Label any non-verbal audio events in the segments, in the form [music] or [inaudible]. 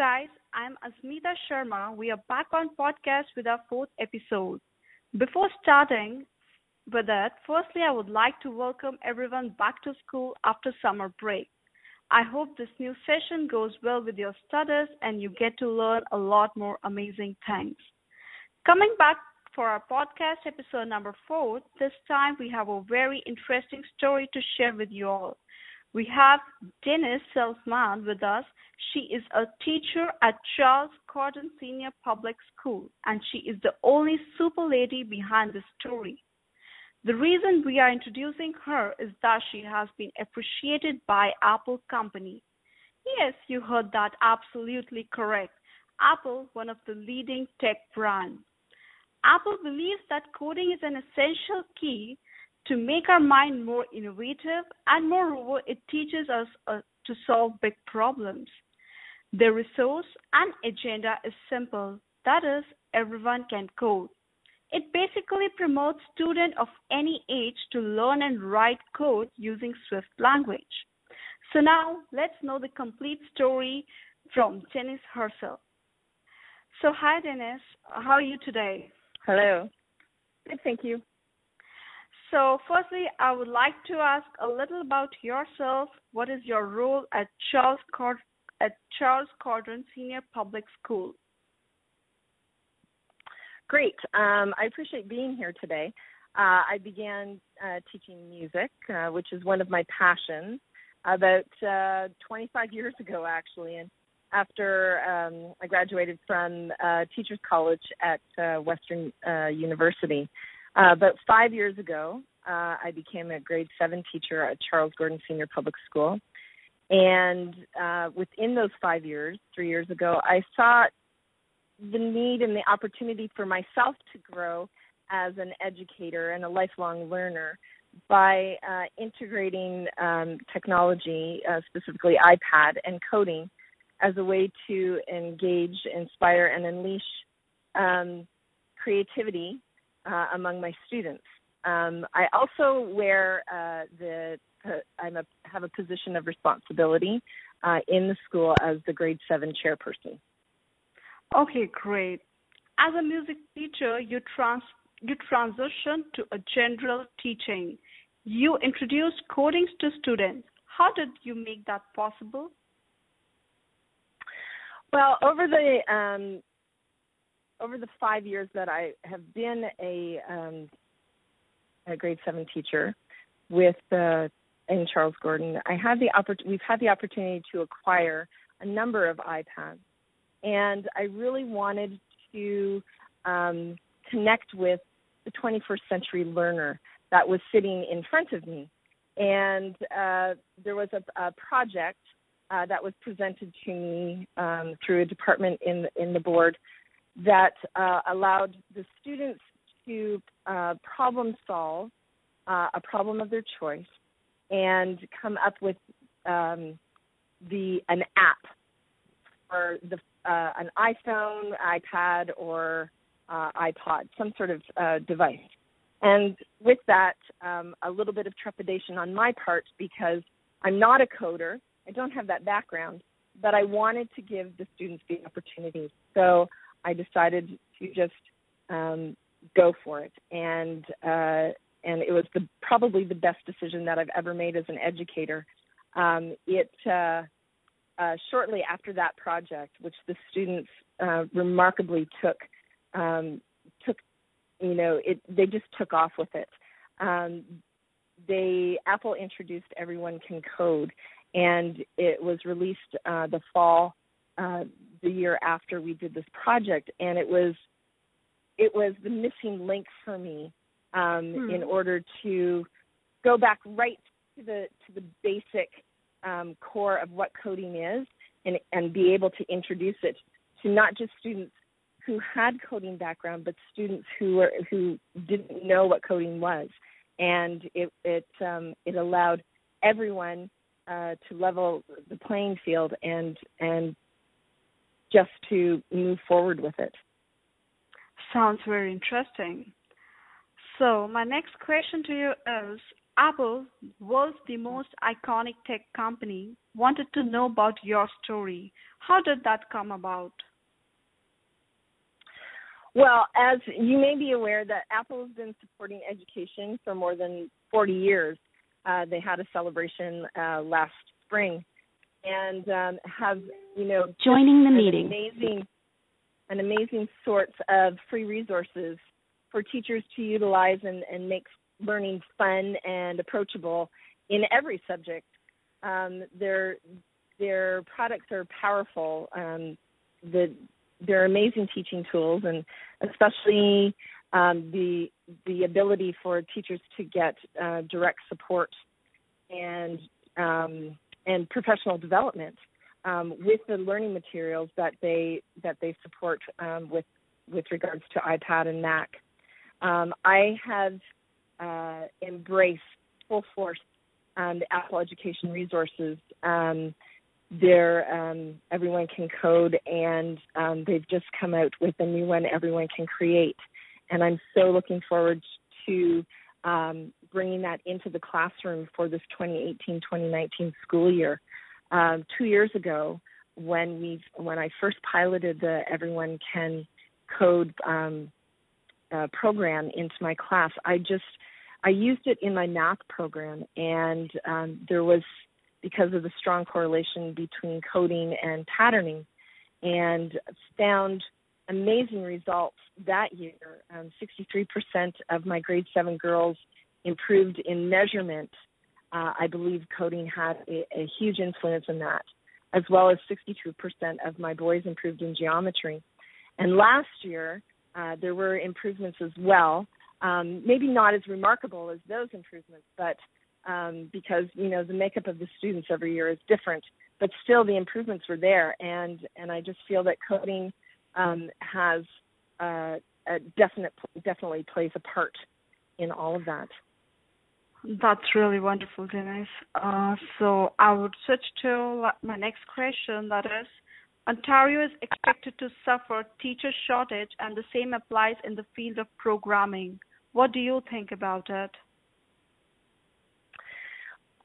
guys. I'm Asmita Sharma. We are back on podcast with our fourth episode. Before starting with that, firstly, I would like to welcome everyone back to school after summer break. I hope this new session goes well with your studies and you get to learn a lot more amazing things. Coming back for our podcast episode number four, this time we have a very interesting story to share with you all. We have Denise Selfman with us. She is a teacher at Charles Gordon Senior Public School, and she is the only super lady behind the story. The reason we are introducing her is that she has been appreciated by Apple Company. Yes, you heard that absolutely correct. Apple, one of the leading tech brands. Apple believes that coding is an essential key to make our mind more innovative, and moreover, it teaches us uh, to solve big problems. The resource and agenda is simple that is, everyone can code. It basically promotes students of any age to learn and write code using Swift language. So now let's know the complete story from Dennis herself. So hi Dennis, how are you today? Hello. Good, thank you. So, firstly, I would like to ask a little about yourself. What is your role at Charles Cord- at Charles Gordon Senior Public School? Great. Um, I appreciate being here today. Uh, I began uh, teaching music, uh, which is one of my passions, about uh, 25 years ago, actually. And after um, I graduated from uh, Teachers College at uh, Western University, uh, about five years ago, uh, I became a grade seven teacher at Charles Gordon Senior Public School. And uh, within those five years, three years ago, I saw the need and the opportunity for myself to grow as an educator and a lifelong learner by uh, integrating um, technology, uh, specifically iPad and coding, as a way to engage, inspire, and unleash um, creativity uh, among my students. Um, I also wear uh, the I'm a have a position of responsibility uh, in the school as the grade seven chairperson. Okay, great. As a music teacher, you trans you transition to a general teaching. You introduced coding to students. How did you make that possible? Well, over the um, over the five years that I have been a, um, a grade seven teacher with in Charles Gordon, I had the oppor- we've had the opportunity to acquire a number of iPads, and I really wanted to um, connect with the 21st century learner that was sitting in front of me. And uh, there was a, a project uh, that was presented to me um, through a department in in the board that uh, allowed the students to uh, problem solve uh, a problem of their choice and come up with um, the an app for the uh, an iPhone, iPad, or uh, iPod, some sort of uh, device. And with that, um, a little bit of trepidation on my part because I'm not a coder. I don't have that background, but I wanted to give the students the opportunity. So I decided to just um, go for it, and uh, and it was the probably the best decision that I've ever made as an educator. Um, it uh, uh, shortly after that project, which the students uh, remarkably took um, took, you know, it they just took off with it. Um, they Apple introduced Everyone Can Code, and it was released uh, the fall uh, the year after we did this project, and it was it was the missing link for me um, hmm. in order to go back right to the to the basic um, core of what coding is, and and be able to introduce it to not just students who had coding background, but students who were who didn't know what coding was, and it it um, it allowed everyone uh, to level the playing field and and just to move forward with it. Sounds very interesting. So, my next question to you is Apple, world's the most iconic tech company, wanted to know about your story. How did that come about? Well, as you may be aware, that Apple has been supporting education for more than 40 years. Uh, they had a celebration uh, last spring, and um, have you know joining the meeting amazing, an amazing sorts of free resources for teachers to utilize and, and make learning fun and approachable in every subject. Um, their their products are powerful. Um, the they're amazing teaching tools, and especially um, the the ability for teachers to get uh, direct support and um, and professional development um, with the learning materials that they that they support um, with with regards to iPad and Mac. Um, I have uh, embraced full force um, the Apple Education resources they're um, everyone can code and um, they've just come out with a new one everyone can create and i'm so looking forward to um, bringing that into the classroom for this 2018-2019 school year um, two years ago when we when i first piloted the everyone can code um, uh, program into my class i just i used it in my math program and um, there was because of the strong correlation between coding and patterning, and found amazing results that year. Um, 63% of my grade seven girls improved in measurement. Uh, I believe coding had a, a, huge influence in that, as well as 62% of my boys improved in geometry. And last year, uh, there were improvements as well. Um, maybe not as remarkable as those improvements, but um, because you know the makeup of the students every year is different, but still the improvements were there, and and I just feel that coding um, has uh, a definite definitely plays a part in all of that. That's really wonderful, Denise. Uh, so I would switch to my next question. That is, Ontario is expected to suffer teacher shortage, and the same applies in the field of programming. What do you think about it?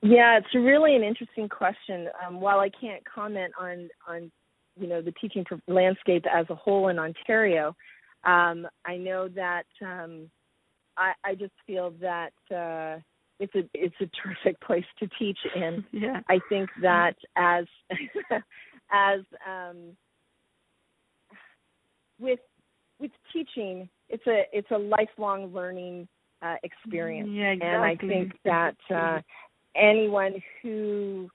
Yeah, it's really an interesting question. Um, while I can't comment on on you know the teaching landscape as a whole in Ontario, um, I know that um, I, I just feel that uh, it's a it's a [laughs] terrific place to teach in. [laughs] Yeah. I think that as [laughs] as um, with with teaching, it's a it's a lifelong learning uh, experience, yeah, exactly. and I think that uh, anyone who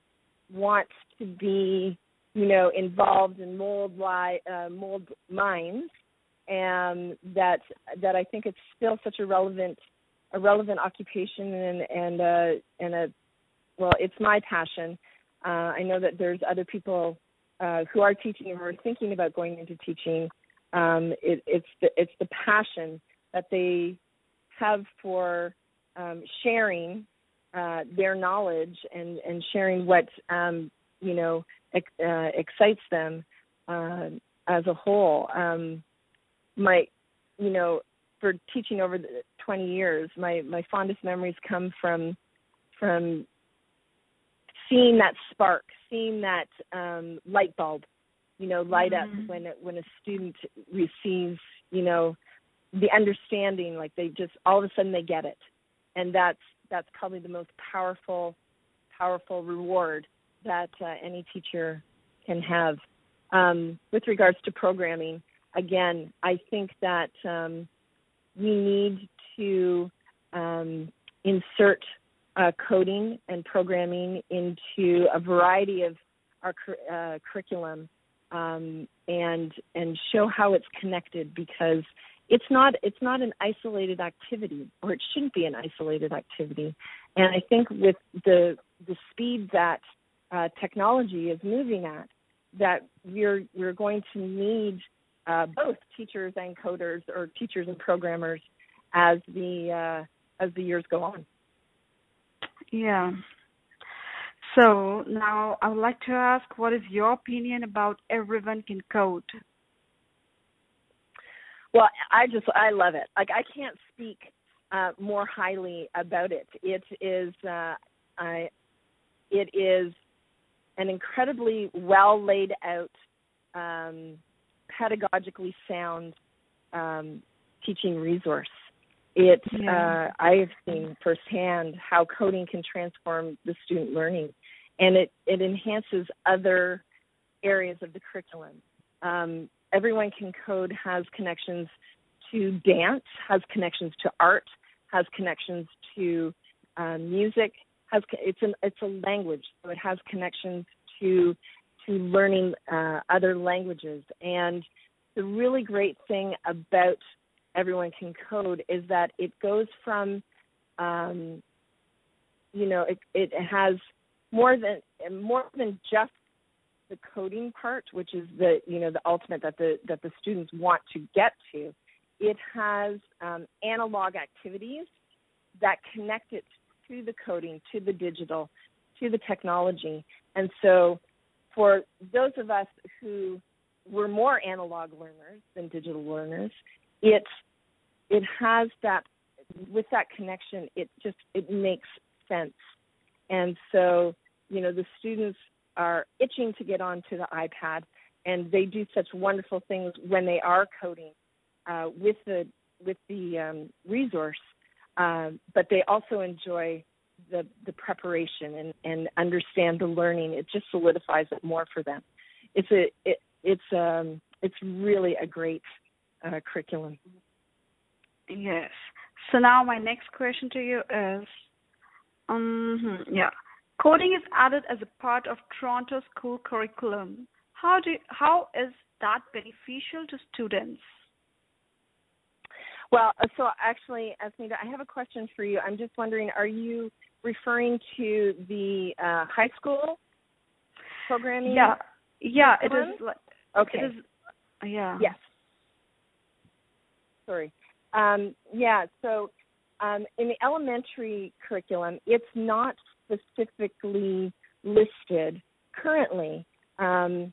wants to be, you know, involved in mold li- uh, mold minds, and that that I think it's still such a relevant a relevant occupation and and a and a well, it's my passion. Uh, I know that there's other people uh, who are teaching or are thinking about going into teaching. Um, it, it's the it's the passion that they have for um, sharing uh, their knowledge and and sharing what um, you know ex- uh, excites them uh, as a whole. Um, my you know for teaching over the 20 years, my my fondest memories come from from seeing that spark, seeing that um, light bulb, you know, light mm-hmm. up when it, when a student receives, you know, the understanding, like they just all of a sudden they get it, and that's that's probably the most powerful powerful reward that uh, any teacher can have. Um, with regards to programming, again, I think that um, we need to um, insert uh, coding and programming into a variety of our uh, curriculum um, and and show how it's connected because it's not it's not an isolated activity or it shouldn't be an isolated activity. And i think with the the speed that uh, technology is moving at that we're we're going to need uh, both teachers and coders or teachers and programmers as the uh, as the years go on yeah so now i would like to ask what is your opinion about everyone can code well, I just I love it. Like I can't speak uh, more highly about it. It is uh, I, it is an incredibly well laid out, um, pedagogically sound um, teaching resource. It yeah. uh, I have seen firsthand how coding can transform the student learning, and it it enhances other areas of the curriculum. Um, everyone can code has connections to dance, has connections to art, has connections to uh, music. Has it's an it's a language, so it has connections to to learning uh, other languages. And the really great thing about everyone can code is that it goes from um, you know it it has more than more than just the coding part, which is the you know the ultimate that the that the students want to get to. It has um, analog activities that connect it to the coding, to the digital, to the technology. And so, for those of us who were more analog learners than digital learners, it it has that with that connection. It just it makes sense. And so, you know, the students are itching to get onto the iPad, and they do such wonderful things when they are coding uh, with the with the um, resource. Uh, but they also enjoy the the preparation and and understand the learning. It just solidifies it more for them. It's a it, it's um it's really a great uh, curriculum. Yes. So now my next question to you is, um, yeah, Coding is added as a part of Toronto school curriculum. How do how is that beneficial to students? Well, so actually, Asmita, I have a question for you. I'm just wondering, are you referring to the uh, high school programming? Yeah, yeah, it is. Like, okay. It is, yeah. Yes. Sorry. Um, yeah. So, um, in the elementary curriculum, it's not specifically listed currently um,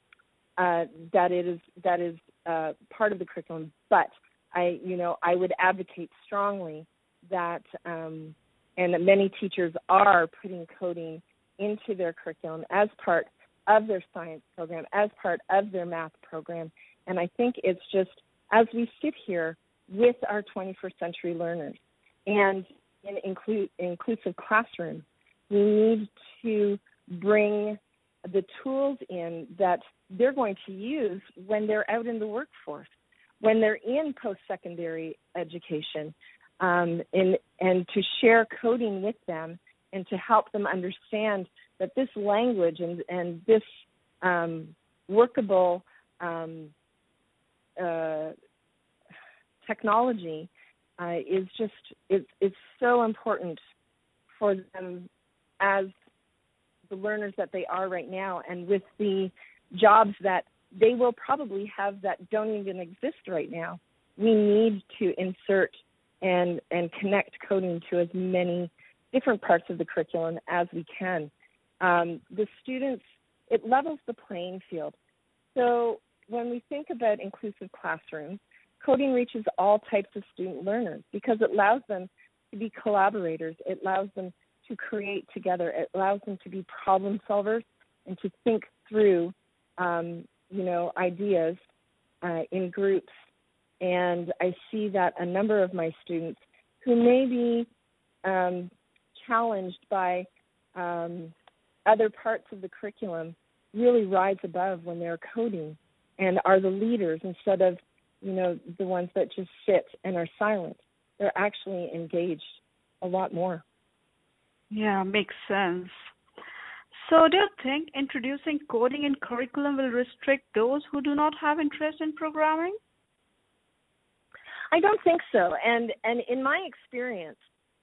uh, that it is that is uh, part of the curriculum. But I, you know, I would advocate strongly that, um, and that many teachers are putting coding into their curriculum as part of their science program, as part of their math program. And I think it's just as we sit here with our 21st century learners. And in include, inclusive classrooms, we need to bring the tools in that they're going to use when they're out in the workforce, when they're in post secondary education, um, and, and to share coding with them and to help them understand that this language and, and this um, workable um, uh, technology uh, is just it's, it's so important for them as the learners that they are right now and with the jobs that they will probably have that don't even exist right now we need to insert and and connect coding to as many different parts of the curriculum as we can. Um, the students it levels the playing field. So when we think about inclusive classrooms coding reaches all types of student learners because it allows them to be collaborators it allows them to create together. It allows them to be problem solvers and to think through, um, you know, ideas uh, in groups. And I see that a number of my students who may be um, challenged by um, other parts of the curriculum really rise above when they're coding and are the leaders instead of, you know, the ones that just sit and are silent. They're actually engaged a lot more. Yeah, makes sense. So, do you think introducing coding in curriculum will restrict those who do not have interest in programming? I don't think so. And and in my experience,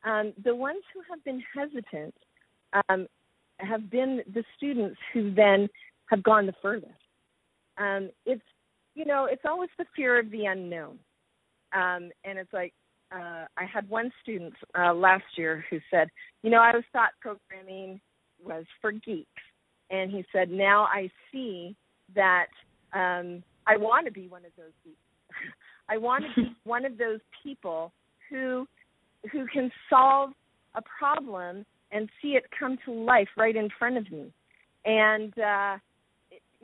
um, the ones who have been hesitant um, have been the students who then have gone the furthest. Um, it's you know it's always the fear of the unknown, um, and it's like uh, I had one student uh, last year who said, you know, I was thought programming was for geeks, and he said, now I see that um, I want to be one of those geeks. [laughs] I want to be [laughs] one of those people who who can solve a problem and see it come to life right in front of me. And uh,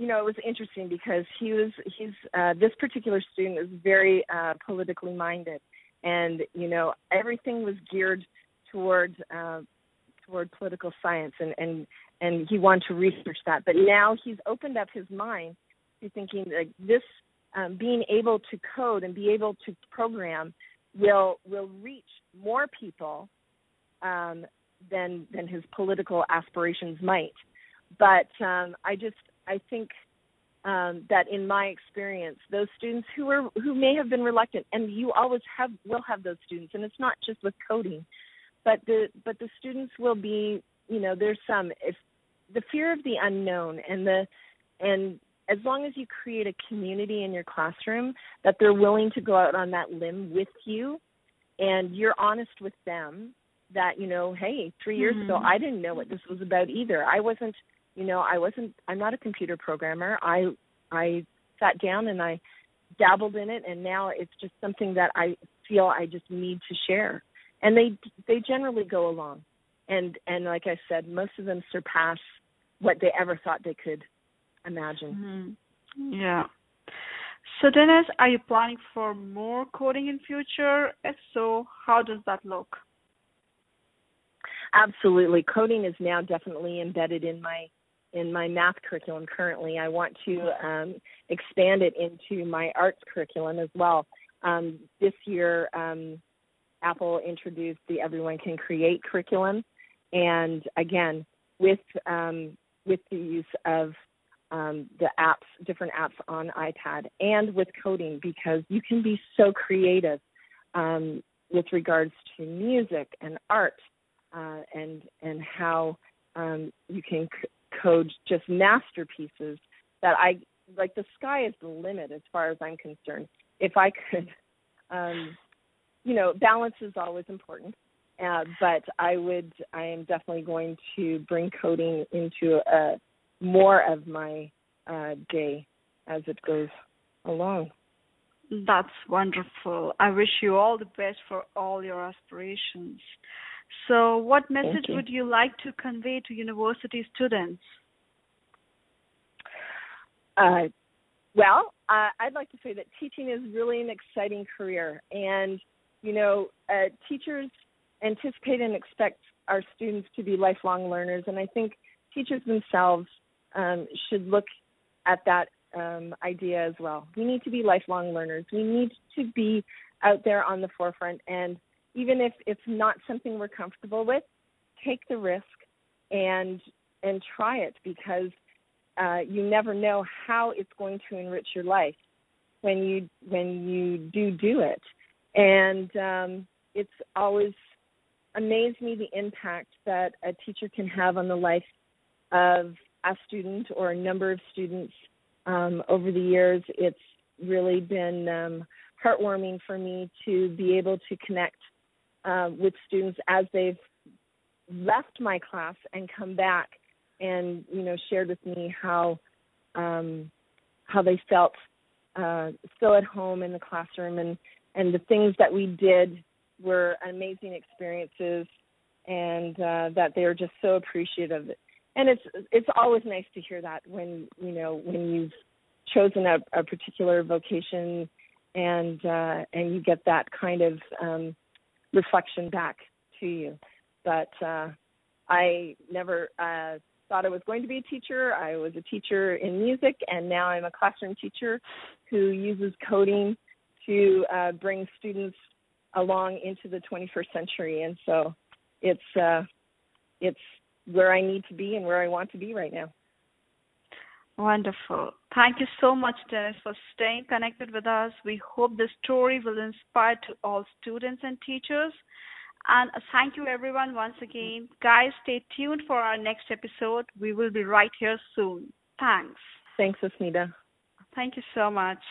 you know, it was interesting because he was he's uh, this particular student is very uh, politically minded, and you know everything was geared toward uh, toward political science, and and and he wanted to research that. But now he's opened up his mind to thinking that this um, being able to code and be able to program will will reach more people um, than than his political aspirations might. But um, I just I think um, that in my experience, those students who are who may have been reluctant, and you always have will have those students, and it's not just with coding, but the but the students will be you know there's some if the fear of the unknown and the and as long as you create a community in your classroom that they're willing to go out on that limb with you and you're honest with them that you know hey 3 years mm-hmm. ago I didn't know what this was about either I wasn't you know I wasn't I'm not a computer programmer. I I sat down and I dabbled in it and now it's just something that I feel I just need to share. And they they generally go along. And and like I said most of them surpass what they ever thought they could imagine. Mm-hmm. yeah. So Dennis are you planning for more coding in future? If so how does that look? Absolutely. Coding is now definitely embedded in my in my math curriculum currently. I want to um, expand it into my arts curriculum as well. Um, this year, um, Apple introduced the Everyone Can Create curriculum, and again, with um, with the use of um, the apps, different apps on iPad, and with coding, because you can be so creative um, with regards to music and art, uh, and and how you can code just masterpieces that I like the sky is the limit as far as I'm concerned. If I could [laughs] um you know, balance is always important. Uh, but I would I am definitely going to bring coding into a more of my uh, day as it goes along. That's wonderful. I wish you all the best for all your aspirations. So, what message you. would you like to convey to university students? Uh, well, uh, I'd like to say that teaching is really an exciting career, and you know, uh, teachers anticipate and expect our students to be lifelong learners, and I think teachers themselves um, should look at that um, idea as well. We need to be lifelong learners. We need to be out there on the forefront, and even if it's not something we're comfortable with, take the risk and and try it because uh, you never know how it's going to enrich your life when you when you do do it, and um, it's always amazed me the impact that a teacher can have on the life of a student or a number of students um, over the years. It's really been um, heartwarming for me to be able to connect uh, with students as they've left my class and come back and you know shared with me how um, how they felt uh, still at home in the classroom and and the things that we did were amazing experiences and uh, that they are just so appreciative. And it's it's always nice to hear that when you know when you've chosen a, a particular vocation and uh, and you get that kind of um, reflection back to you. But uh, I never uh, thought I was going to be a teacher. I was a teacher in music, and now I'm a classroom teacher who uses coding to uh, bring students along into the 21st century. And so it's uh, it's where I need to be and where I want to be right now. Wonderful. Thank you so much, Dennis, for staying connected with us. We hope this story will inspire to all students and teachers. And uh, thank you, everyone, once again. Guys, stay tuned for our next episode. We will be right here soon. Thanks. Thanks, Asmita. Thank you so much.